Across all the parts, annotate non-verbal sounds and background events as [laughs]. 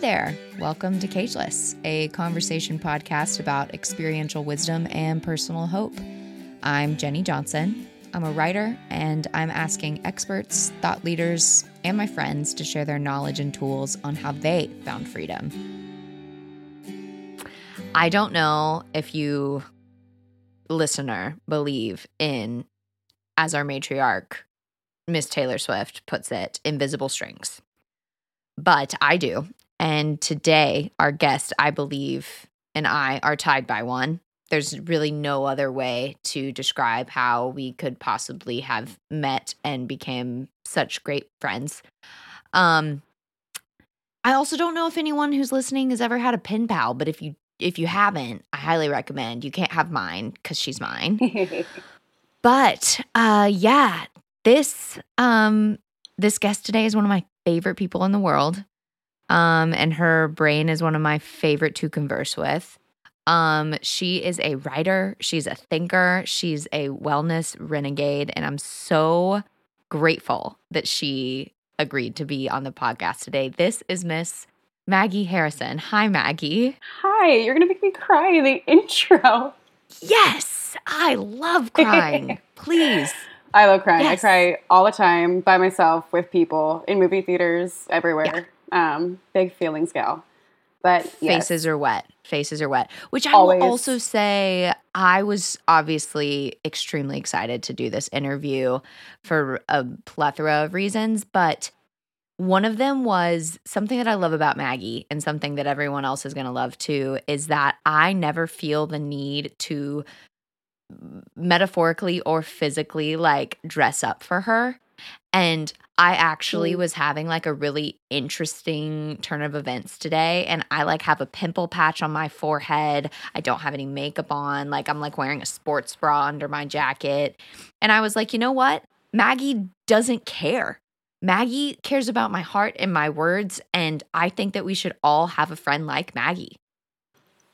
there. Welcome to Cageless, a conversation podcast about experiential wisdom and personal hope. I'm Jenni Johnson. I'm a writer, and I'm asking experts, thought leaders, and my friends to share their knowledge and tools on how they found freedom. I don't know if you, listener, believe in, as our matriarch, Miss Taylor Swift puts it, invisible strings. But I do. And today, our guest, I believe, and I are tied by one. There's really no other way to describe how we could possibly have met and became such great friends. Um, I also don't know if anyone who's listening has ever had a pen pal, but if you if you haven't, I highly recommend. You can't have mine because she's mine. [laughs] but uh, yeah, this um this guest today is one of my favorite people in the world. Um, and her brain is one of my favorite to converse with. Um, she is a writer, she's a thinker, she's a wellness renegade, and I'm so grateful that she agreed to be on the podcast today. This is Miss Maggie Harrison. Hi, Maggie. Hi, you're gonna make me cry in the [laughs] intro. Yes, I love crying. [laughs] Please. I love crying. Yes. I cry all the time by myself with people in movie theaters everywhere. Yeah. Um, big feelings gal. But yes. faces are wet. Faces are wet. Which I Always. will also say I was obviously extremely excited to do this interview for a plethora of reasons, but one of them was something that I love about Maggie and something that everyone else is going to love too is that I never feel the need to metaphorically or physically like dress up for her. And I actually mm. was having like a really interesting turn of events today. And I like have a pimple patch on my forehead. I don't have any makeup on. Like I'm like wearing a sports bra under my jacket. And I was like, you know what? Maggie doesn't care. Maggie cares about my heart and my words. And I think that we should all have a friend like Maggie.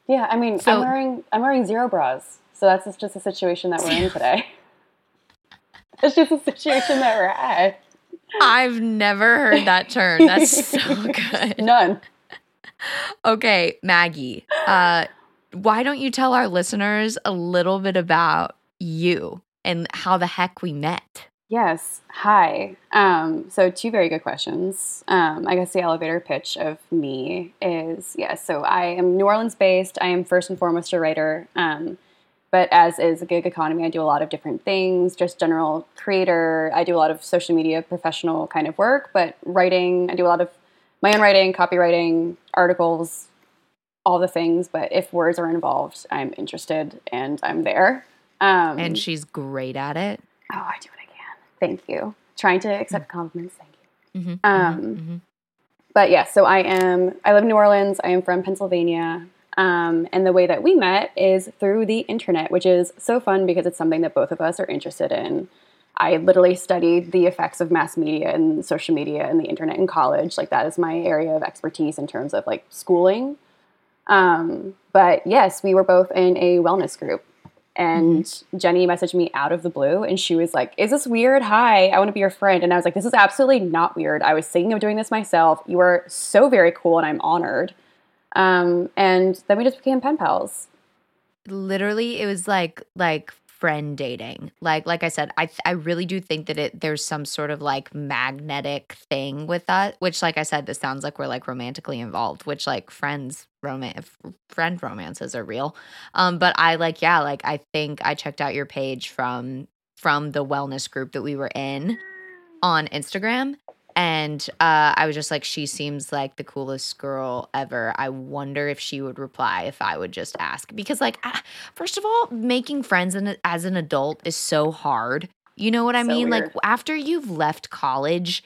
Yeah, I mean, so, I'm wearing I'm wearing zero bras. So that's just a situation that we're in [laughs] today. [laughs] it's just a situation that we're at. I've never heard that term. That's so [laughs] good. None. Okay, Maggie. Uh, why don't you tell our listeners a little bit about you and how the heck we met? Yes. Hi. Um, so, two very good questions. Um, I guess the elevator pitch of me is yes. So, I am New Orleans based. I am first and foremost a writer. Um, but as is a gig economy, I do a lot of different things, just general creator. I do a lot of social media professional kind of work, but writing, I do a lot of my own writing, copywriting, articles, all the things. But if words are involved, I'm interested and I'm there. Um, and she's great at it. Oh, I do what I can. Thank you. Trying to accept mm-hmm. compliments. Thank you. Mm-hmm, um, mm-hmm. mm-hmm. But yeah, so I am. I live in New Orleans. I am from Pennsylvania. Um, and the way that we met is through the internet, which is so fun because it's something that both of us are interested in. I literally studied the effects of mass media and social media and the internet in college. Like that is my area of expertise in terms of like schooling. Um, but yes, we were both in a wellness group. And mm-hmm. Jenni messaged me out of the blue and she was like, Is this weird? Hi, I want to be your friend. And I was like, This is absolutely not weird. I was thinking of doing this myself. You are so very cool and I'm honored. Um, and then we just became pen pals. Literally, it was like like friend dating. Like like I said, I I really do think that it there's some sort of like magnetic thing with that. Which, like I said, this sounds like we're like romantically involved. Which like friends romance friend romances are real. Um, but I like yeah, like I think I checked out your page from from the wellness group that we were in on Instagram and uh, I was just like, she seems like the coolest girl ever. I wonder if she would reply if I would just ask. Because, like, first of all, making friends in, as an adult is so hard. You know what I so mean? Weird. Like, after you've left college,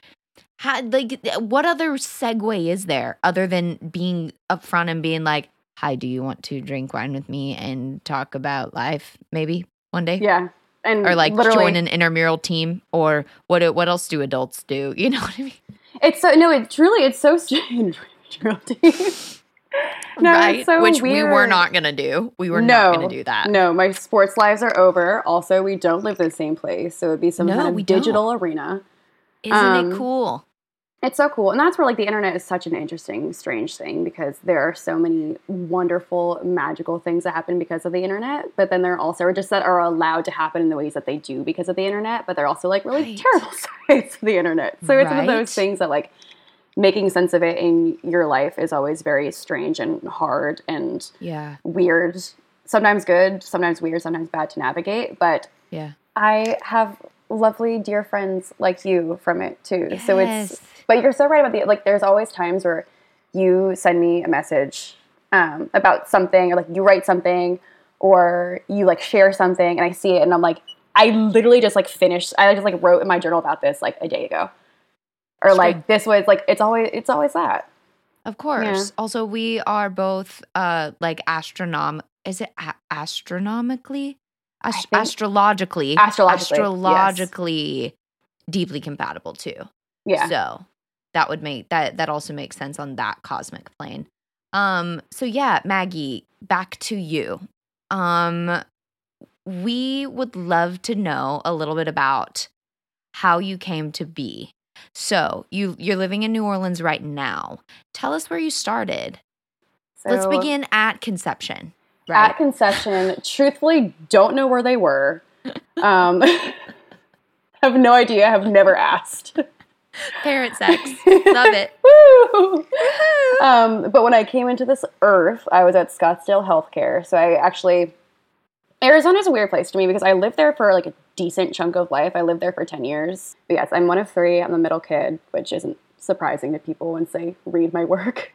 how, like, what other segue is there other than being upfront and being like, hi, do you want to drink wine with me and talk about life maybe one day? Yeah and or like join an intramural team or what what else do adults do? [laughs] You know what i mean? It's so no it truly it's so [laughs] strange [laughs] no, right? so which weird. we were not gonna do. We were no, not gonna do that. no my sports lives are over. Also we don't live in the same place so it'd be some no, kind of digital don't. arena. Isn't um, it cool it's so cool. And that's where like the internet is such an interesting, strange thing because there are so many wonderful, magical things that happen because of the internet. But then there are also just that are allowed to happen in the ways that they do because of the internet. But they're also like really right. terrible [laughs] sides of the internet. So it's right. one of those things that like making sense of it in your life is always very strange and hard and yeah weird. Sometimes good, sometimes weird, sometimes bad to navigate. But yeah. I have lovely dear friends like you from it too. Yes. So it's but you're so right about the like there's always times where you send me a message um, about something or like you write something or you like share something and I see it and I'm like I literally just like finished I just like wrote in my journal about this like a day ago. Or like this was like it's always it's always that. Of course. Yeah. Also we are both uh like astronom is it a- astronomically Ast- astrologically, astrologically, astrologically yes. deeply compatible too. Yeah. So that would make that that also makes sense on that cosmic plane. Um. So yeah, Maggie, back to you. Um, we would love to know a little bit about how you came to be. So you you're living in New Orleans right now. Tell us where you started. So, Let's begin at conception. Right. At concession. truthfully, don't know where they were. Um, [laughs] have no idea. Have never asked. Parent sex, [laughs] love it. um, but when I came into this earth, I was at Scottsdale Healthcare. So I actually, Arizona is a weird place to me because I lived there for like a decent chunk of life. I lived there for ten years. But yes, I'm one of three. I'm the middle kid, which isn't surprising to people once they read my work.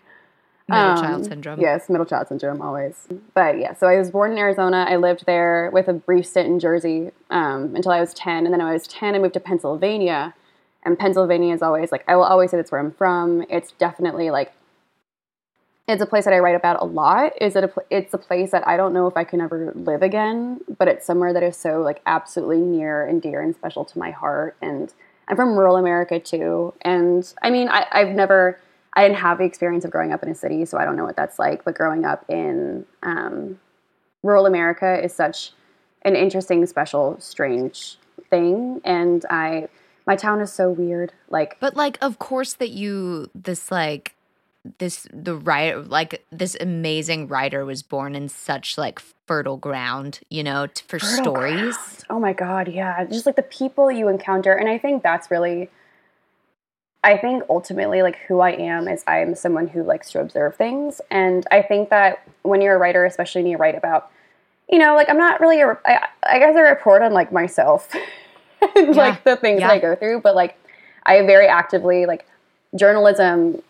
Middle um, child syndrome. Yes, middle child syndrome always. But yeah, so I was born in Arizona. I lived there with a brief stint in Jersey um, until I was 10. And then I was 10, I moved to Pennsylvania. And Pennsylvania is always like, I will always say that's where I'm from. It's definitely like, it's a place that I write about a lot. Is it a, it's a place that I don't know if I can ever live again, but it's somewhere that is so like absolutely near and dear and special to my heart. And I'm from rural America too. And I mean, I, I've never, I didn't have the experience of growing up in a city, so I don't know what that's like. But growing up in um, rural America is such an interesting, special, strange thing, and I my town is so weird. Like, but like, of course, that you this like this the writer like this amazing writer was born in such like fertile ground you know t- for fertile stories ground. oh my god yeah just like the people you encounter and i think that's really I think ultimately, like who I am is I'm someone who likes to observe things, and I think that when you're a writer, especially when you write about, you know, like I'm not really a, I, I guess I report on like myself, [laughs] yeah. like the things yeah. that I go through, but like I very actively like journalism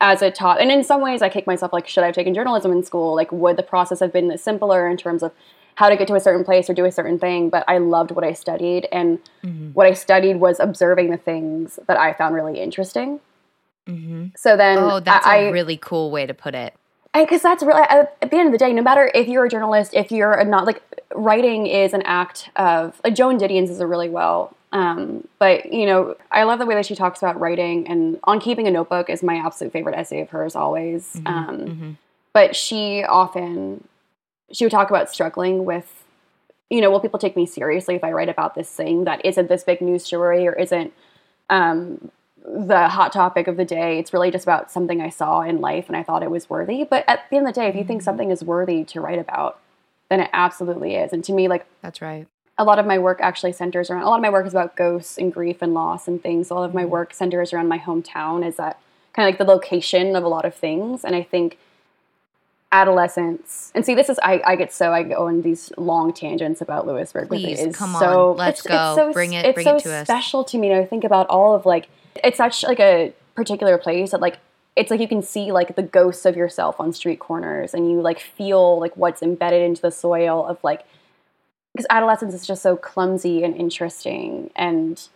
as a taught, and in some ways I kick myself like, should I have taken journalism in school? Like, would the process have been simpler in terms of how to get to a certain place or do a certain thing, but I loved what I studied. And mm-hmm. what I studied was observing the things that I found really interesting. Mm-hmm. So then, oh, that's I, a really cool way to put it. Because that's really at the end of the day, no matter if you're a journalist, if you're a not like writing is an act of. Like Joan Didion's is a really well um, but you know, I love the way that she talks about writing, and on keeping a notebook is my absolute favorite essay of hers always. Mm-hmm, um, mm-hmm. But she often she would talk about struggling with, you know, will people take me seriously if I write about this thing that isn't this big news story or isn't um, the hot topic of the day? It's really just about something I saw in life and I thought it was worthy. But at the end of the day, if you think mm-hmm. something is worthy to write about, then it absolutely is. And to me, like, that's right. A lot of my work actually centers around, a lot of my work is about ghosts and grief and loss and things. A lot of my mm-hmm. work centers around my hometown, is that kind of like the location of a lot of things. And I think adolescence and see this is I, I get so I go on these long tangents about Lewisburg Please, it is come so, on let's it's, go it's so, bring it to us. it's bring so it to special us. to me know think about all of like it's such like a particular place that like it's like you can see like the ghosts of yourself on street corners and you like feel like what's embedded into the soil of like because adolescence is just so clumsy and interesting and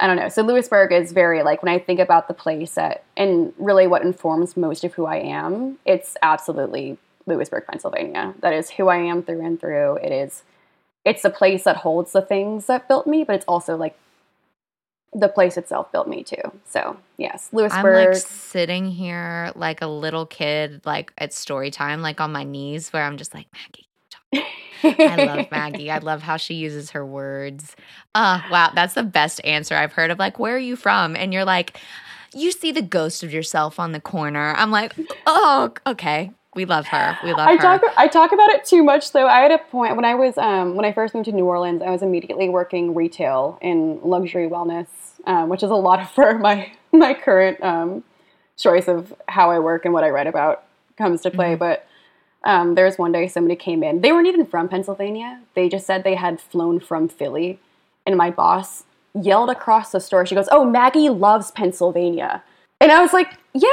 I don't know. So Lewisburg is very like when I think about the place that, and really what informs most of who I am, it's absolutely Lewisburg, Pennsylvania. That is who I am through and through. It is, it's the place that holds the things that built me, but it's also like the place itself built me too. So yes, Lewisburg. I'm like sitting here like a little kid, like at story time, like on my knees, where I'm just like Maggie. I love Maggie. I love how she uses her words. Uh, wow, that's the best answer I've heard of like, where are you from? And you're like, you see the ghost of yourself on the corner. I'm like, oh, okay. We love her. We love I her. Talk, I talk about it too much though. I had a point when I was um, when I first moved to New Orleans, I was immediately working retail in luxury wellness, um, which is a lot [laughs] for my my current um, choice of how I work and what I write about comes to play. Mm-hmm. But um, there was one day somebody came in. They weren't even from Pennsylvania. They just said they had flown from Philly, and my boss yelled across the store. She goes, "Oh, Maggie loves Pennsylvania," and I was like, "Yeah."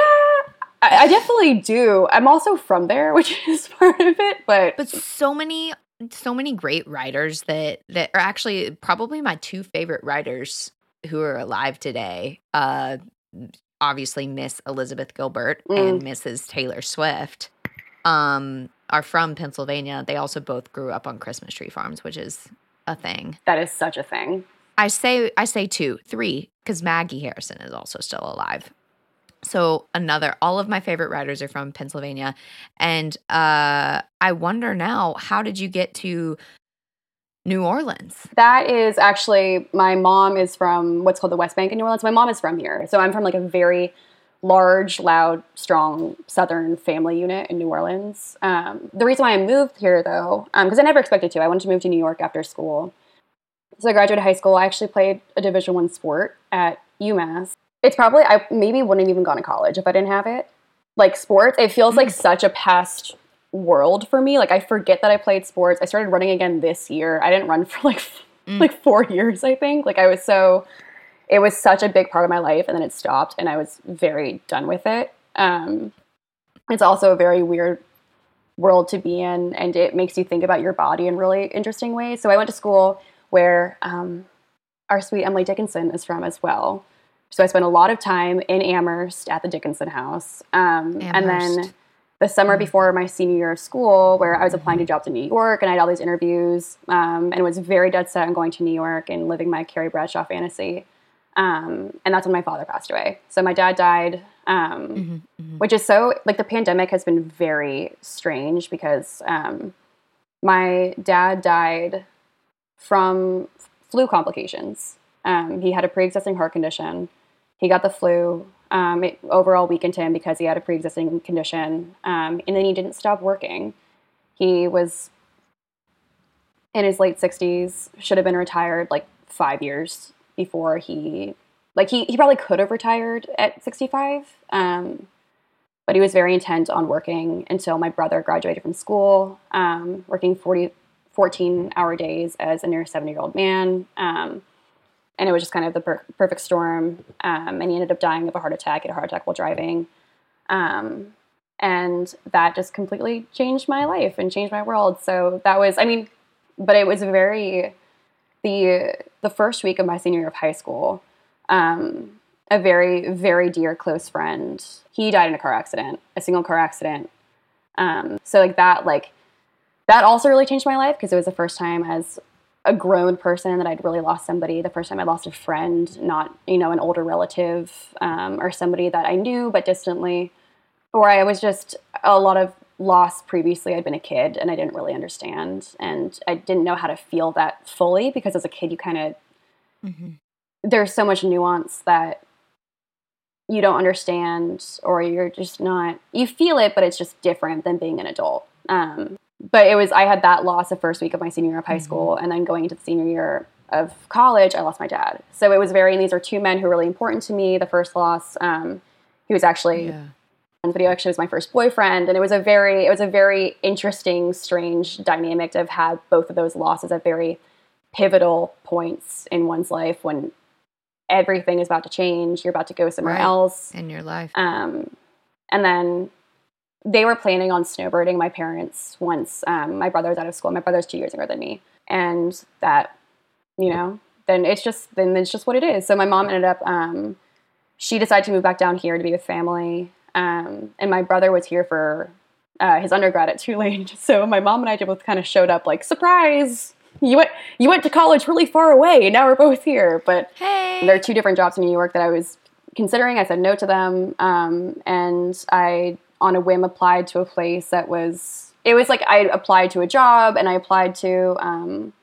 I, I definitely do. I'm also from there, [laughs] which is part of it. But but so many so many great writers that that are actually probably my two favorite writers who are alive today. Uh obviously Miss Elizabeth Gilbert mm. and Mrs. Taylor Swift um are from Pennsylvania. They also both grew up on Christmas tree farms, which is a thing. That is such a thing. I say I say two, three, because Maggie Harrison is also still alive. So another, all of my favorite writers are from Pennsylvania, and uh, I wonder now, how did you get to New Orleans? That is actually my mom is from what's called the West Bank in New Orleans. My mom is from here, so I'm from like a very large, loud, strong Southern family unit in New Orleans. Um, the reason why I moved here, though, because um, I never expected to, I wanted to move to New York after school. So I graduated high school. I actually played a Division One sport at UMass, it's probably I maybe wouldn't even gone to college if I didn't have it. Like sports, it feels like mm. such a past world for me. Like I forget that I played sports. I started running again this year. I didn't run [laughs] for like mm. like 4 years, I think. Like I was so it was such a big part of my life and then it stopped and I was very done with it. Um it's also a very weird world to be in and it makes you think about your body in really interesting ways. So I went to school where um, our sweet Emily Dickinson is from as well. So I spent a lot of time in Amherst at the Dickinson House. Um, and then the summer mm-hmm. before my senior year of school, where I was applying to jobs in New York and I had all these interviews um, and was very dead set on going to New York and living my Carrie Bradshaw fantasy. Um, and that's when my father passed away. So my dad died, um, mm-hmm, mm-hmm. which is so, like, the pandemic has been very strange because um, my dad died from flu complications. Um, he had a pre existing heart condition he got the flu. Um, it overall weakened him because he had a pre-existing condition, um, and then he didn't stop working. He was in his late 60s, should have been retired like five years before he, like he, he probably could have retired at 65, um, but he was very intent on working until my brother graduated from school, um, working 40, 14 hour days as a near 70 year old man. Um, and it was just kind of the per- perfect storm. Um, and he ended up dying of a heart attack, had a heart attack while driving. Um, and that just completely changed my life and changed my world. So that was, I mean, but it was very the the first week of my senior year of high school. Um, a very very dear close friend. He died in a car accident, a single car accident. Um, so like that, like that also really changed my life because it was the first time as a grown person that I'd really lost somebody. The first time I lost a friend, not you know an older relative um, or somebody that I knew but distantly, or I was just a lot of loss previously. I'd been a kid and I didn't really understand, and I didn't know how to feel that fully because as a kid you kind of mm-hmm. there's so much nuance that you don't understand or you're just not you feel it but it's just different than being an adult um, but it was I had that loss the first week of my senior year of high mm-hmm. school, and then going into the senior year of college, I lost my dad. So it was very. And these are two men who were really important to me. The first loss, um, he was actually. Yeah. On video actually was my first boyfriend and it was a very it was a very interesting strange dynamic to have had both of those losses at very pivotal points in one's life when everything is about to change you're about to go somewhere right. else in your life um, and then they were planning on snowboarding. my parents once um, my brother's out of school. My brother's two years younger than me, and that, you know, then it's just then it's just what it is. So my mom ended up. Um, she decided to move back down here to be with family, um, and my brother was here for uh, his undergrad at Tulane. [laughs] So my mom and I both kind of showed up like surprise. You went you went to college really far away. Now we're both here. But hey. there are two different jobs in New York that I was considering. I said no to them, um, and I on a whim applied to a place that was it was like I applied to a job and I applied to um,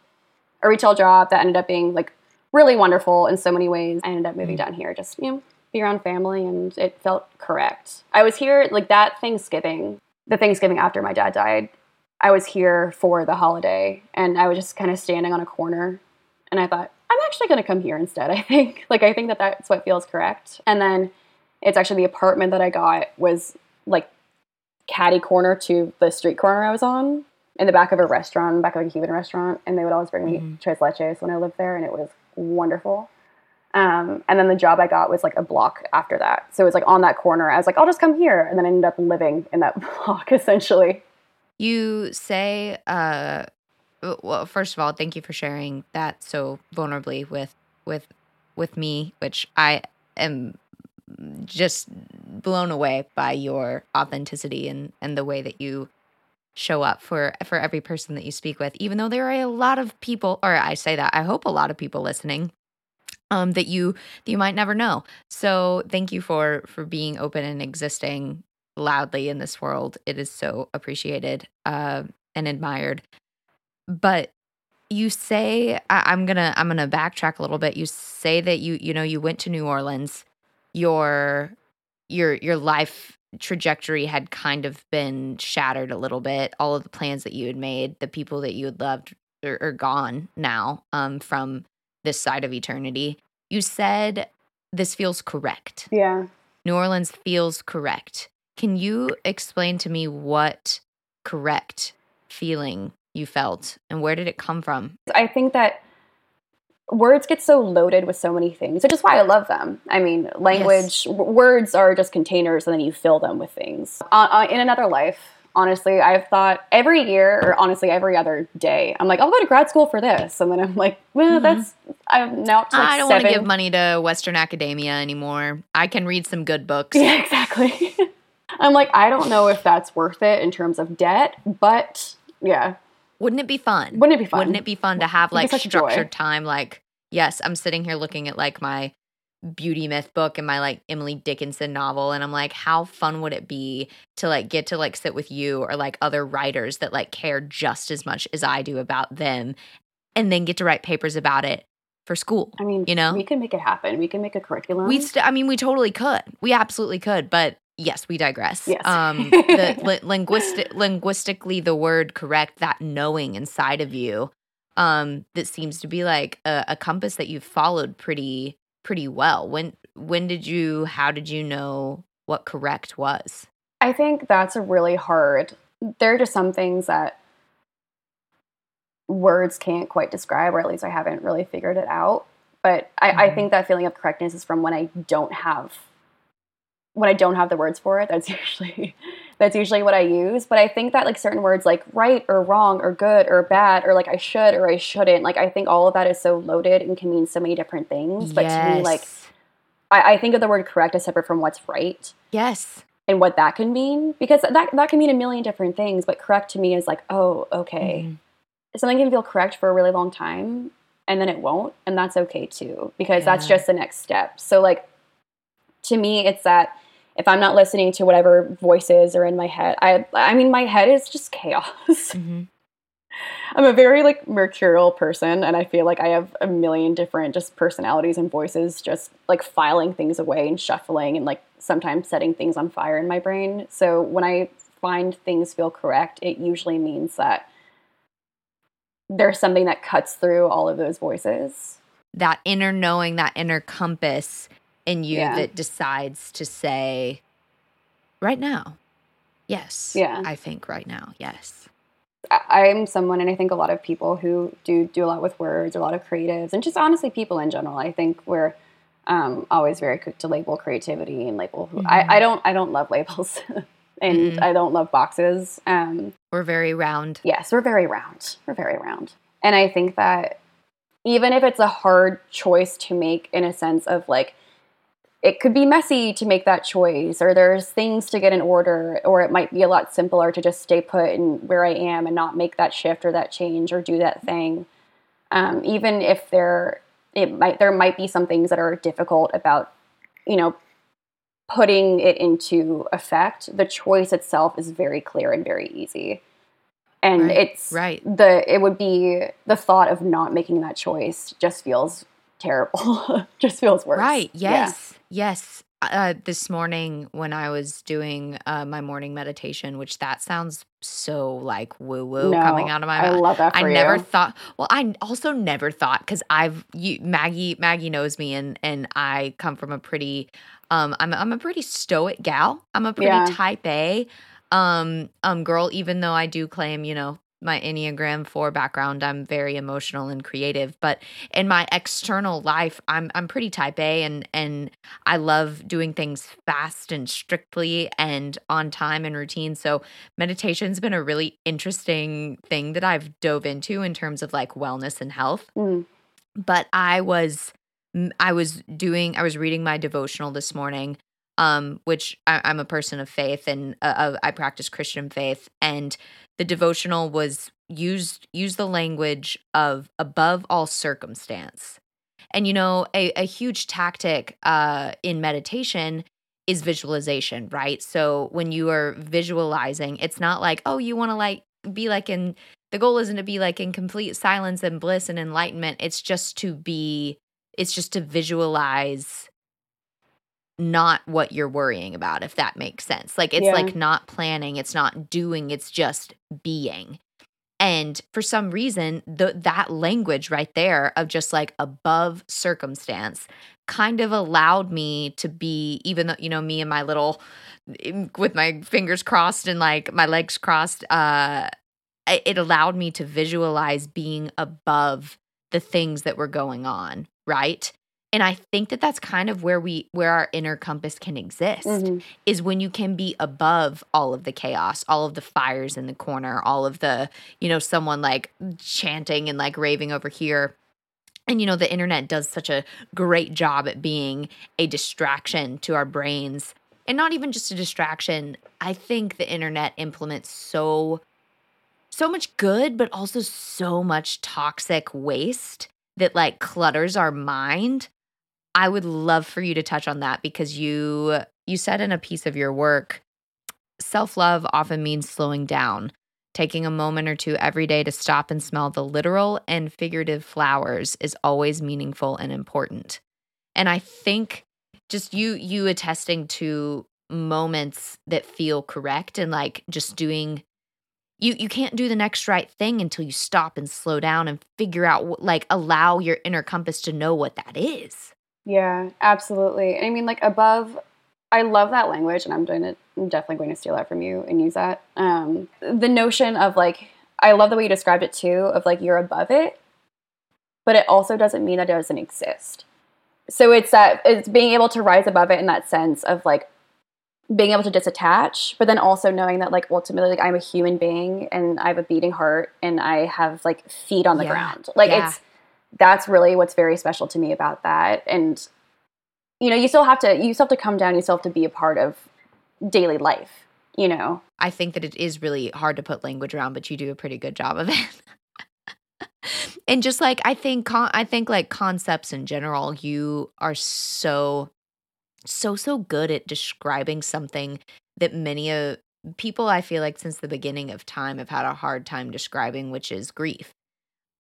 a retail job that ended up being like really wonderful in so many ways. I ended up moving mm-hmm. down here just, you know, be around family and it felt correct. I was here like that Thanksgiving, the Thanksgiving after my dad died. I was here for the holiday and I was just kind of standing on a corner and I thought, I'm actually going to come here instead, [laughs] I think. Like, I think that that's what feels correct. And then it's actually the apartment that I got was like catty corner to the street corner I was on in the back of a restaurant, back of a Cuban restaurant. And they would always bring me mm-hmm. tres leches when I lived there and it was wonderful. Um, and then the job I got was like a block after that. So it was like on that corner. I was like, I'll just come here. And then I ended up living in that [laughs] block essentially. You say, uh, well, first of all, thank you for sharing that so vulnerably with, with, with me, which I am just blown away by your authenticity and, and the way that you show up for for every person that you speak with even though there are a lot of people or I say that I hope a lot of people listening um, that you that you might never know. So thank you for for being open and existing loudly in this world. It is so appreciated uh, and admired. But you say I, I'm gonna I'm gonna backtrack a little bit. You say that you you know you went to New Orleans. Your your your life trajectory had kind of been shattered a little bit. All of the plans that you had made, the people that you had loved are, are gone now um, from this side of eternity. You said this feels correct. Yeah. New Orleans feels correct. Can you explain to me what correct feeling you felt and where did it come from? I think that words get so loaded with so many things, which is why I love them. I mean, language, yes. w- words are just containers and then you fill them with things. Uh, uh, in another life, honestly, I've thought every year, or honestly every other day, I'm like, I'll go to grad school for this, and then I'm like, well, mm-hmm. that's I'm now. Like I don't want to give money to Western academia anymore. I can read some good books. [laughs] Yeah, exactly. [laughs] I'm like, I don't know if that's worth it in terms of debt, but yeah. Wouldn't it be fun? Wouldn't it be fun? Wouldn't it be fun to have like structured time? Like, yes, I'm sitting here looking at like my beauty myth book and my like Emily Dickinson novel and I'm like how fun would it be to like get to like sit with you or like other writers that like care just as much as I do about them and then get to write papers about it for school. I mean, you know, we can make it happen. We can make a curriculum. We st- I mean, we totally could. We absolutely could, but yes, we digress. Yes. Um [laughs] the li- linguistic linguistically the word correct that knowing inside of you um that seems to be like a, a compass that you've followed pretty pretty well. When when did you how did you know what correct was? I think that's a really hard. There are just some things that words can't quite describe, or at least I haven't really figured it out. But I, mm-hmm. I think that feeling of correctness is from when I don't have when I don't have the words for it. That's [laughs] usually that's usually what I use. But I think that like certain words like right or wrong or good or bad or like I should or I shouldn't, like I think all of that is so loaded and can mean so many different things. But to me, like I, I think of the word correct as separate from what's right. Yes. And what that can mean. Because that that can mean a million different things, but correct to me is like, oh, okay. Mm-hmm. Something can feel correct for a really long time and then it won't, and that's okay too. Because yeah. that's just the next step. So like to me it's that if I'm not listening to whatever voices are in my head, I I mean my head is just chaos. [laughs] Mm-hmm. I'm a very like mercurial person and I feel like I have a million different just personalities and voices just like filing things away and shuffling and like sometimes setting things on fire in my brain. So when I find things feel correct, it usually means that there's something that cuts through all of those voices. That inner knowing, that inner compass in you yeah. that decides to say, right now, yes. Yeah. I think right now, yes. I'm someone, and I think a lot of people who do do a lot with words, a lot of creatives, and just honestly people in general. I think we're um, always very quick to label creativity and label. Who, mm-hmm. I, I don't I don't love labels, [laughs] and mm-hmm. I don't love boxes. Um, we're very round. Yes, we're very round. We're very round, and I think that even if it's a hard choice to make, in a sense of like it could be messy to make that choice or there's things to get in order or it might be a lot simpler to just stay put in where i am and not make that shift or that change or do that thing. Um, even if there it might there might be some things that are difficult about you know putting it into effect the choice itself is very clear and very easy. And right. it's right. the it would be the thought of not making that choice just feels terrible [laughs] just feels worse right yes yeah. yes uh, this morning when I was doing uh, my morning meditation, which that sounds so like woo woo no, coming out of my mouth. I love that. I never you. thought. Well, I also never thought because I've you, Maggie Maggie knows me and and I come from a pretty um I'm I'm a pretty stoic gal. I'm a pretty yeah. type A um um girl even though I do claim, you know, my Enneagram 4 background, I'm very emotional and creative, but in my external life, I'm I'm pretty type A and and I love doing things fast and strictly and on time and routine. So meditation's been a really interesting thing that I've dove into in terms of like wellness and health. Mm. But I was I was doing I was reading my devotional this morning um, which I, am a person of faith and uh, I practice Christian faith, and the devotional was used used the language of above all circumstance. And you know, a, a huge tactic uh, in meditation is visualization, right? So when you are visualizing, it's not like, oh, you want to like be like in the goal isn't to be like in complete silence and bliss and enlightenment. It's just to be, it's just to visualize not what you're worrying about, if that makes sense. Like it's yeah. like not planning, it's not doing, it's just being. And for some reason, the, that language right there of just like above circumstance kind of allowed me to be, even though, you know, me and my little, with my fingers crossed and like my legs crossed, uh, it allowed me to visualize being above the things that were going on, right? And i think that that's kind of where we where our inner compass can exist mm-hmm. is when you can be above all of the chaos all of the fires in the corner all of the you know someone like chanting and like raving over here. And you know the internet does such a great job at being a distraction to our brains. And not even just a distraction i think the internet implements so so much good but also so much toxic waste that like clutters our mind I would love for you to touch on that because you you said in a piece of your work self-love often means slowing down, taking a moment or two every day to stop and smell the literal and figurative flowers is always meaningful and important. And I think just you you attesting to moments that feel correct and like just doing you you can't do the next right thing until you stop and slow down and figure out like allow your inner compass to know what that is yeah, absolutely. I mean, like above, I love that language, and I'm doing it. I'm definitely going to steal that from you and use that. Um, the notion of like, I love the way you described it too, of like you're above it, but it also doesn't mean that it doesn't exist. So it's that it's being able to rise above it in that sense of like being able to disattach, but then also knowing that like ultimately like I'm a human being and I have a beating heart and I have like feet on the yeah. ground. Like yeah. it's that's really what's very special to me about that. And you know, you still have to you still have to come down, you still have to be a part of daily life, you know. I think that it is really hard to put language around, but you do a pretty good job of it. [laughs] and just like I think con- I think like concepts in general, you are so so so good at describing something that many of people I feel like since the beginning of time have had a hard time describing, which is grief.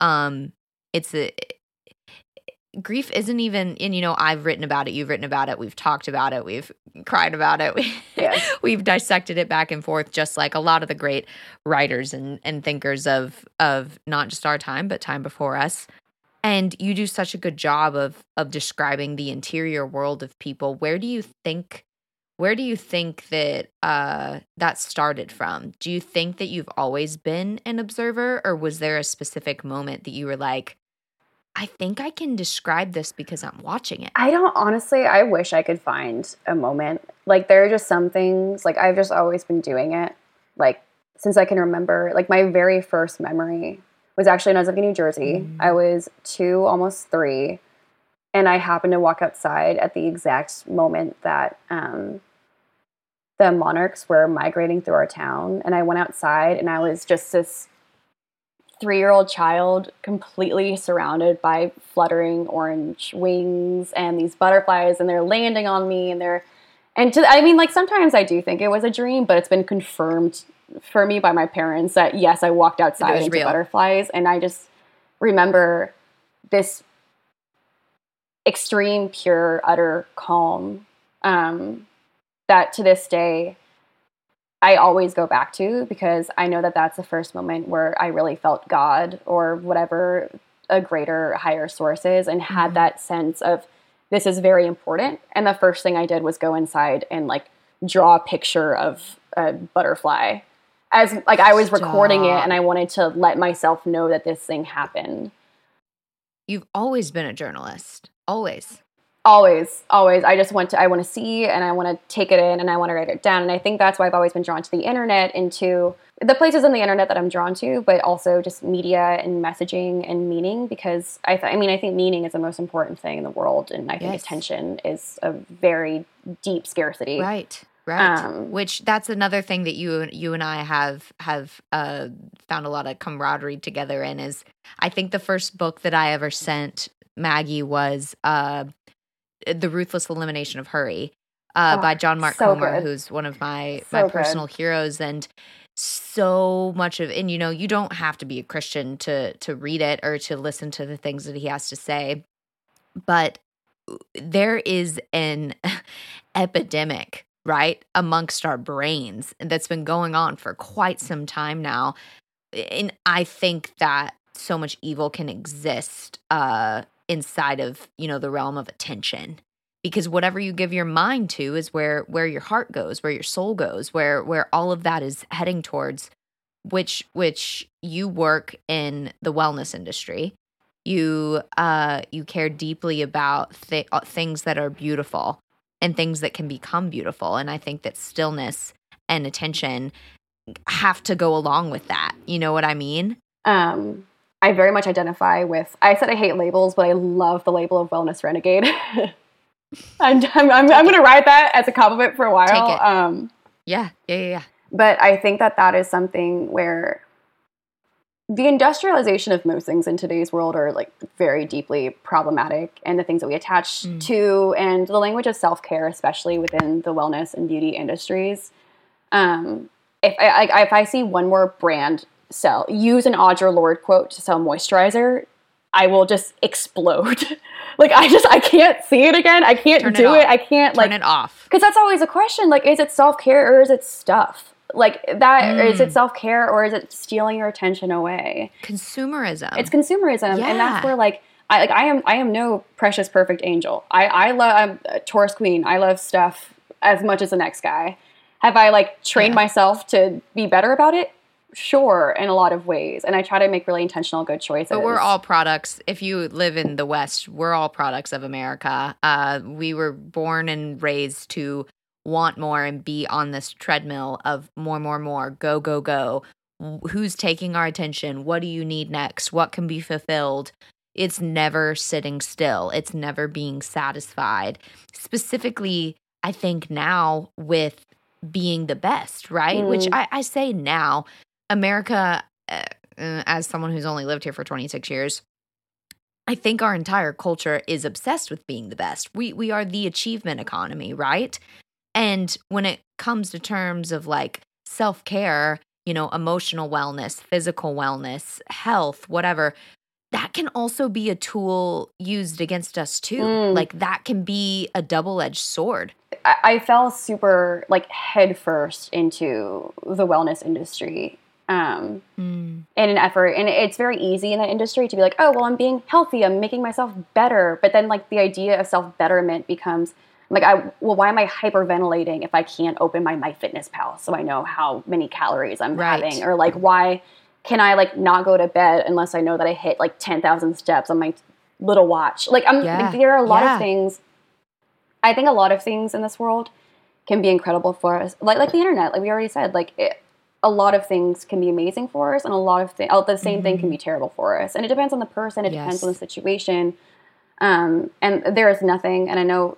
Um it's a eh, grief isn't even and you know i've written about it you've written about it we've talked about it we've cried about it [laughs] we, yes. we've dissected it back and forth just like a lot of the great writers and, and thinkers of of not just our time but time before us and you do such a good job of of describing the interior world of people where do you think where do you think that uh, that started from? Do you think that you've always been an observer, or was there a specific moment that you were like, I think I can describe this because I'm watching it? I don't honestly, I wish I could find a moment. Like, there are just some things, like, I've just always been doing it, like, since I can remember. Like, my very first memory was actually when I was living in New Jersey. Mm. I was two, almost three and I happened to walk outside at the exact moment that um, the monarchs were migrating through our town and i went outside and i was just this three-year-old child completely surrounded by fluttering orange wings and these butterflies and they're landing on me and they're and to, i mean like sometimes i do think it was a dream but it's been confirmed for me by my parents that yes, I walked outside into real. butterflies, and I just remember this extreme, pure, utter calm um, that to this day I always go back to because I know that that's the first moment where I really felt God or whatever a greater, higher source is, and had mm-hmm. that sense of this is very important. And the first thing I did was go inside and like draw a picture of a butterfly as like I was Stop. recording it and I wanted to let myself know that this thing happened. You've always been a journalist. Always. Always, always. I just want to I want to see and I want to take it in and I want to write it down. And I think that's why I've always been drawn to the internet into the places on the internet that I'm drawn to, but also just media and messaging and meaning because I th- I mean I think meaning is the most important thing in the world and I think yes. attention is a very deep scarcity. Right. Right. Um, Which that's another thing that you you and I have have uh, found a lot of camaraderie together in is I think the first book that I ever sent Maggie was uh, The Ruthless Elimination of Hurry uh, oh, by John Mark so Comer, good. who's one of my so my personal good. heroes and so much of and you know you don't have to be a Christian to to read it or to listen to the things that he has to say but there is an [laughs] epidemic right, amongst our brains that's been going on for quite some time now. And I think that so much evil can exist uh, inside of, you know, the realm of attention. Because whatever you give your mind to is where where your heart goes, where your soul goes, where where all of that is heading towards which which you work in the wellness industry you uh you care deeply about th- uh, things that are beautiful and things that can become beautiful. And I think that stillness and attention have to go along with that. You know what I mean? Um, I very much identify with. I said I hate labels, but I love the label of wellness renegade. [laughs] I'm, I'm, I'm, I'm going to ride that as a compliment for a while. Um, yeah, yeah, yeah, yeah. But I think that that is something where the industrialization of most things in today's world are like very deeply problematic and the things that we attach mm. to and the language of self-care especially within the wellness and beauty industries um, if I, I, if I see one more brand sell use an Audre Lorde quote to sell moisturizer I will just explode. [laughs] like I just I can't see it again. I can't Turn do it, it. I can't like Turn like it off. Because that's always a question. Like, is it self care or is it stuff? like that mm. is it mm. self-care or is it stealing your attention away consumerism it's consumerism yeah. and that's where like I like I am I am no precious perfect angel. I I love I'm a Taurus queen. I love stuff as much as the next guy. Have I like trained yeah. myself to be better about it? Sure, in a lot of ways. And I try to make really intentional good choices. But we're all products. If you live in the West, we're all products of America. Uh, we were born and raised to want more and be on this treadmill of more, more, more, go, go, go. Who's taking our attention? What do you need next? What can be fulfilled? It's never sitting still, it's never being satisfied. Specifically, I think now with being the best, right? Mm. Which I, I, say now, America, uh, as someone who's only lived here for 26 years, I think our entire culture is obsessed with being the best. We we are the achievement economy, right? And when it comes to terms of like self care, you know, emotional wellness, physical wellness, health, whatever, that can also be a tool used against us too. Mm. Like that can be a double edged sword. I, I, fell super like headfirst into the wellness industry um, mm. in an effort. And it's very easy in that industry to be like, oh, well, I'm being healthy, I'm making myself better. But then, like, the idea of self betterment becomes like I well, why am I hyperventilating if I can't open my MyFitnessPal so I know how many calories I'm right. having? Or like why can I like not go to bed unless I know that I hit like ten thousand steps on my little watch? Like I'm yeah. like, there are a lot yeah. of things. I think a lot of things in this world can be incredible for us, like like the internet. Like we already said, like it, a lot of things can be amazing for us, and a lot of things, the same mm-hmm. thing can be mm-hmm. terrible for us. And it depends on the person. It yes. depends on the situation. Um, and there is nothing, and I know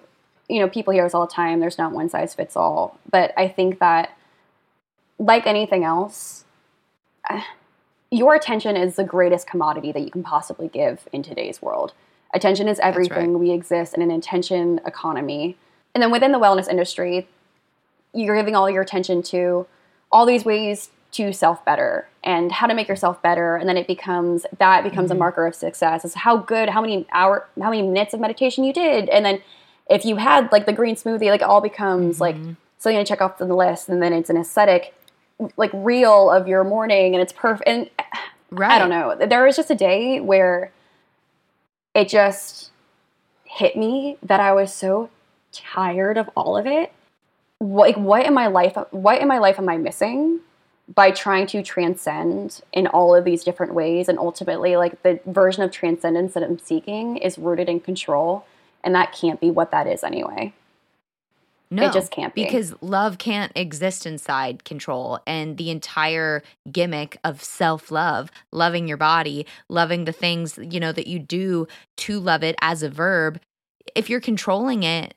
you know, people hear us all the time. There's not one size fits all. But I think that, like anything else, [sighs] your attention is the greatest commodity that you can possibly give in today's world. Attention is everything. Right. We exist in an attention economy. And then within the wellness industry, you're giving all your attention to all these ways to self better and how to make yourself better and then it becomes that becomes mm-hmm. a marker of success is how good how many hour how many minutes of meditation you did and then if you had like the green smoothie like it all becomes mm-hmm. like something to check off the list and then it's an aesthetic like reel of your morning and it's perfect and right. i don't know there was just a day where it just hit me that i was so tired of all of it like what in my life what in my life am i missing by trying to transcend in all of these different ways and ultimately like the version of transcendence that i'm seeking is rooted in control and that can't be what that is anyway no, it just can't be. Because love can't exist inside control. And the entire gimmick of self love, loving your body, loving the things, you know, that you do to love it as a verb, if you're controlling it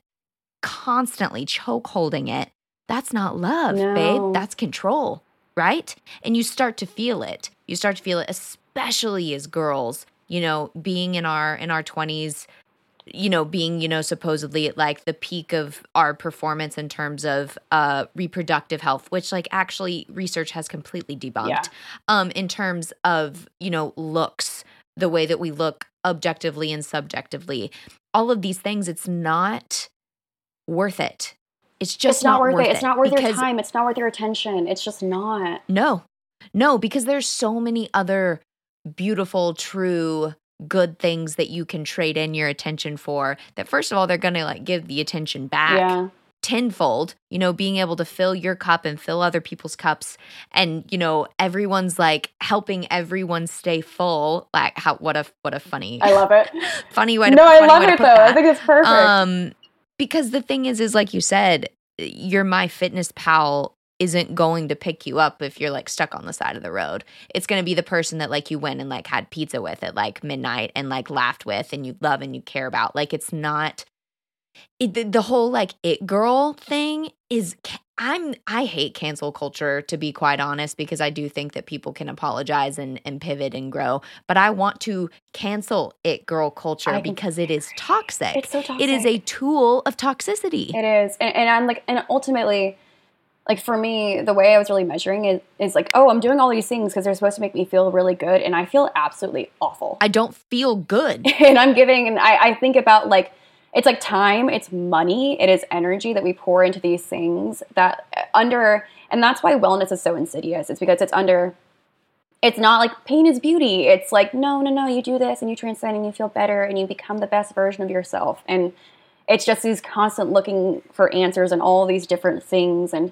constantly, choke holding it, that's not love, no. babe. That's control right? And you start to feel it. You start to feel it, especially as girls, you know, being in our in our 20s, you know, being, you know, supposedly at like the peak of our performance in terms of uh reproductive health, which like actually research has completely debunked. Yeah. Um, in terms of, you know, looks, the way that we look objectively and subjectively. All of these things, it's not worth it it's just it's not, not worth, worth it. It's not worth your time. It's not worth your attention. It's just not. No, no, because there's so many other beautiful, true, good things that you can trade in your attention for. That first of all, they're gonna like give the attention back. Yeah tenfold, you know, being able to fill your cup and fill other people's cups and, you know, everyone's like helping everyone stay full. Like how what a what a funny I love it. [laughs] funny way to No, I love it though. That. I think it's perfect. Um because the thing is is like you said your my fitness pal isn't going to pick you up if you're like stuck on the side of the road. It's going to be the person that like you went and like had pizza with at like midnight and like laughed with and you love and you care about. Like it's not it, the, the whole like it girl thing is I'm I hate cancel culture to be quite honest because I do think that people can apologize and and pivot and grow, but I want to cancel it girl culture because it is toxic. It's so toxic. It is a tool of toxicity. It is. And, and I'm like and ultimately like for me, the way I was really measuring it is like, oh, I'm doing all these things because they're supposed to make me feel really good, and I feel absolutely awful. I don't feel good, [laughs] and I'm giving, and I, I think about like it's like time, it's money, it is energy that we pour into these things that uh, under, and that's why wellness is so insidious. It's because it's under, it's not like pain is beauty. It's like, no, no, no, you do this and you transcend and you feel better and you become the best version of yourself. And it's just these constant looking for answers and all these different things. And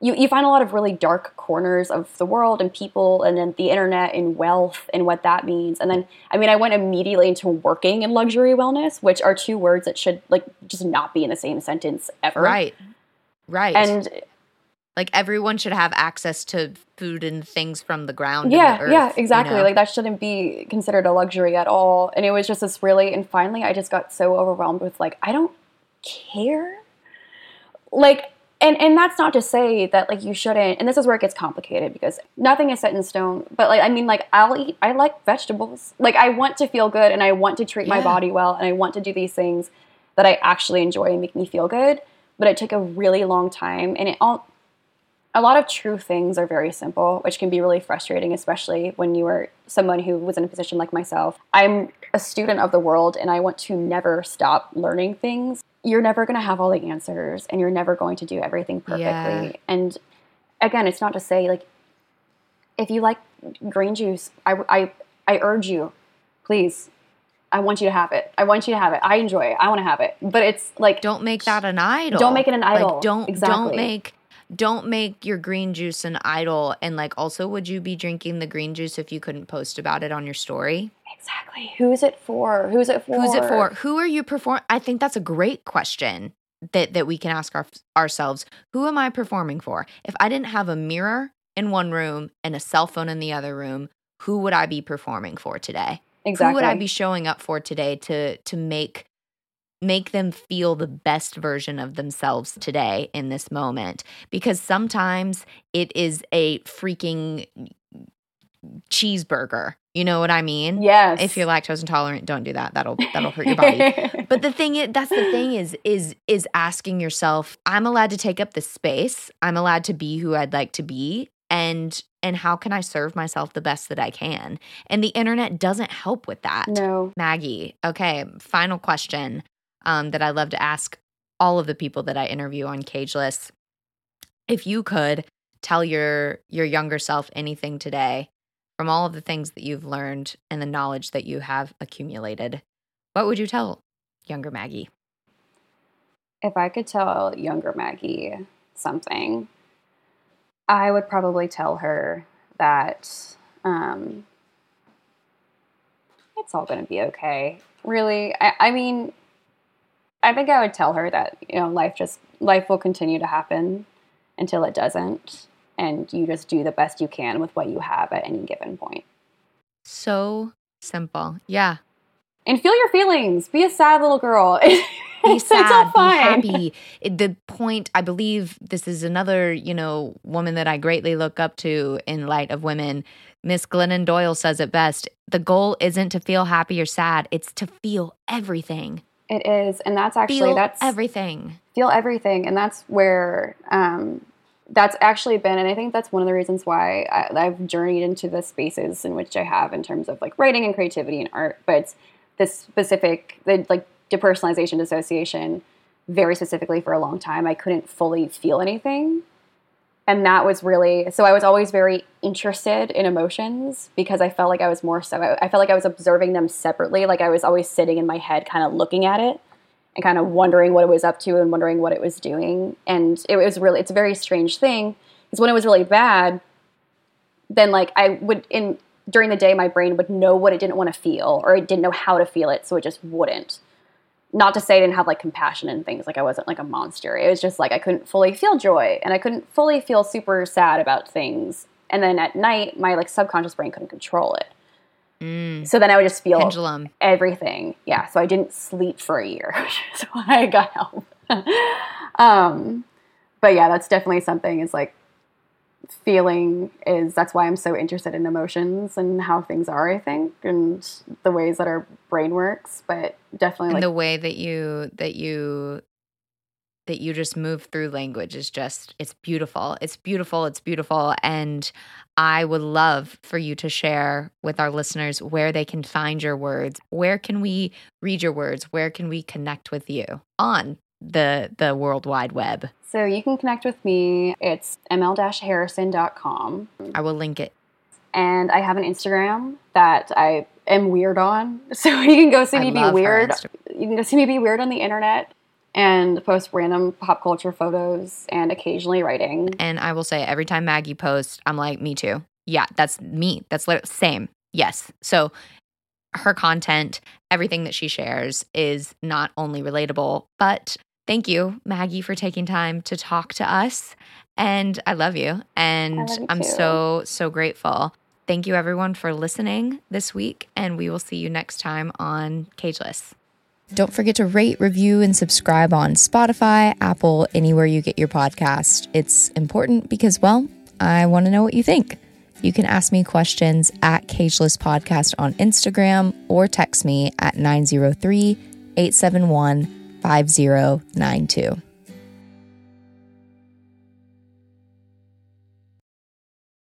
you, you find a lot of really dark corners of the world and people and then the internet and wealth and what that means. And then i mean i went immediately into working in luxury wellness which are two words that should like just not be in the same sentence ever. Right. Right. And like everyone should have access to food and things from the ground yeah the earth, yeah exactly you know? like that shouldn't be considered a luxury at all. And it was just this really and finally i just got so overwhelmed with like i don't care. Like and and that's not to say that like you shouldn't and this is where it gets complicated because nothing is set in stone but like i mean like i'll eat i like vegetables like i want to feel good and i want to treat yeah. my body well and i want to do these things that i actually enjoy and make me feel good but it took a really long time and it all a lot of true things are very simple which can be really frustrating especially when you are someone who was in a position like myself i'm a student of the world and i want to never stop learning things you're never going to have all the answers and you're never going to do everything perfectly. Yeah. And again, it's not to say like if you like green juice, I, I, I urge you, please, I want you to have it. I want you to have it. I enjoy it. I want to have it. But it's like don't make that an idol. Don't make it an idol. Like, don't exactly. don't make don't make your green juice an idol. And like also, would you be drinking the green juice if you couldn't post about it on your story? Exactly. Who's it for? Who's it for? Who's it for? Who are you perform? I think that's a great question that that we can ask our, ourselves. Who am I performing for? If I didn't have a mirror in one room and a cell phone in the other room, who would I be performing for today? Exactly. Who would I be showing up for today to to make make them feel the best version of themselves today in this moment because sometimes it is a freaking cheeseburger. You know what I mean? Yes. If you're lactose intolerant, don't do that. That'll that'll hurt your body. [laughs] but the thing is that's the thing is is is asking yourself, I'm allowed to take up this space. I'm allowed to be who I'd like to be and and how can I serve myself the best that I can? And the internet doesn't help with that. No. Maggie, okay, final question um, that I love to ask all of the people that I interview on Cageless. If you could tell your your younger self anything today from all of the things that you've learned and the knowledge that you have accumulated, what would you tell younger Maggie? If I could tell younger Maggie something, I would probably tell her that um, it's all going to be okay. Really, I, I mean, I think I would tell her that you know life just life will continue to happen until it doesn't, and you just do the best you can with what you have at any given point. So simple, yeah. And feel your feelings. Be a sad little girl. [laughs] be sad, be happy. The point, I believe, this is another, you know, woman that I greatly look up to in light of women. Miss Glennon Doyle says it best. The goal isn't to feel happy or sad; it's to feel everything. It is, and that's actually feel that's everything. Feel everything, and that's where um, that's actually been, and I think that's one of the reasons why I, I've journeyed into the spaces in which I have in terms of like writing and creativity and art. But this specific, the like depersonalization dissociation very specifically for a long time. I couldn't fully feel anything. And that was really so I was always very interested in emotions because I felt like I was more so I felt like I was observing them separately. Like I was always sitting in my head kind of looking at it and kind of wondering what it was up to and wondering what it was doing. And it was really it's a very strange thing because when it was really bad, then like I would in during the day my brain would know what it didn't want to feel or it didn't know how to feel it, so it just wouldn't not to say I didn't have like compassion and things, like I wasn't like a monster. It was just like I couldn't fully feel joy and I couldn't fully feel super sad about things. And then at night, my like subconscious brain couldn't control it. Mm. So then I would just feel Pendulum. everything. Yeah. So I didn't sleep for a year. [laughs] so I got help. [laughs] um, but yeah, that's definitely something is like feeling is that's why I'm so interested in emotions and how things are, I think, and the ways that our brain works. But definitely like, the way that you that you that you just move through language is just it's beautiful. It's beautiful. It's beautiful. And I would love for you to share with our listeners where they can find your words. Where can we read your words? Where can we connect with you on the the World Wide Web? So you can connect with me. It's ml-harrison.com. I will link it. And I have an Instagram that I am weird on. [laughs] So you can go see me be weird. You can go see me be weird on the internet and post random pop culture photos and occasionally writing. And I will say every time Maggie posts, I'm like, me too. Yeah, that's me. That's literally same. Yes. So her content, everything that she shares is not only relatable, but Thank you, Maggie, for taking time to talk to us. And I love you. And love you I'm so, so grateful. Thank you, everyone, for listening this week. And we will see you next time on Cageless. Don't forget to rate, review, and subscribe on Spotify, Apple, anywhere you get your podcast. It's important because, well, I want to know what you think. You can ask me questions at Cageless Podcast on Instagram or text me at 903 871 5092.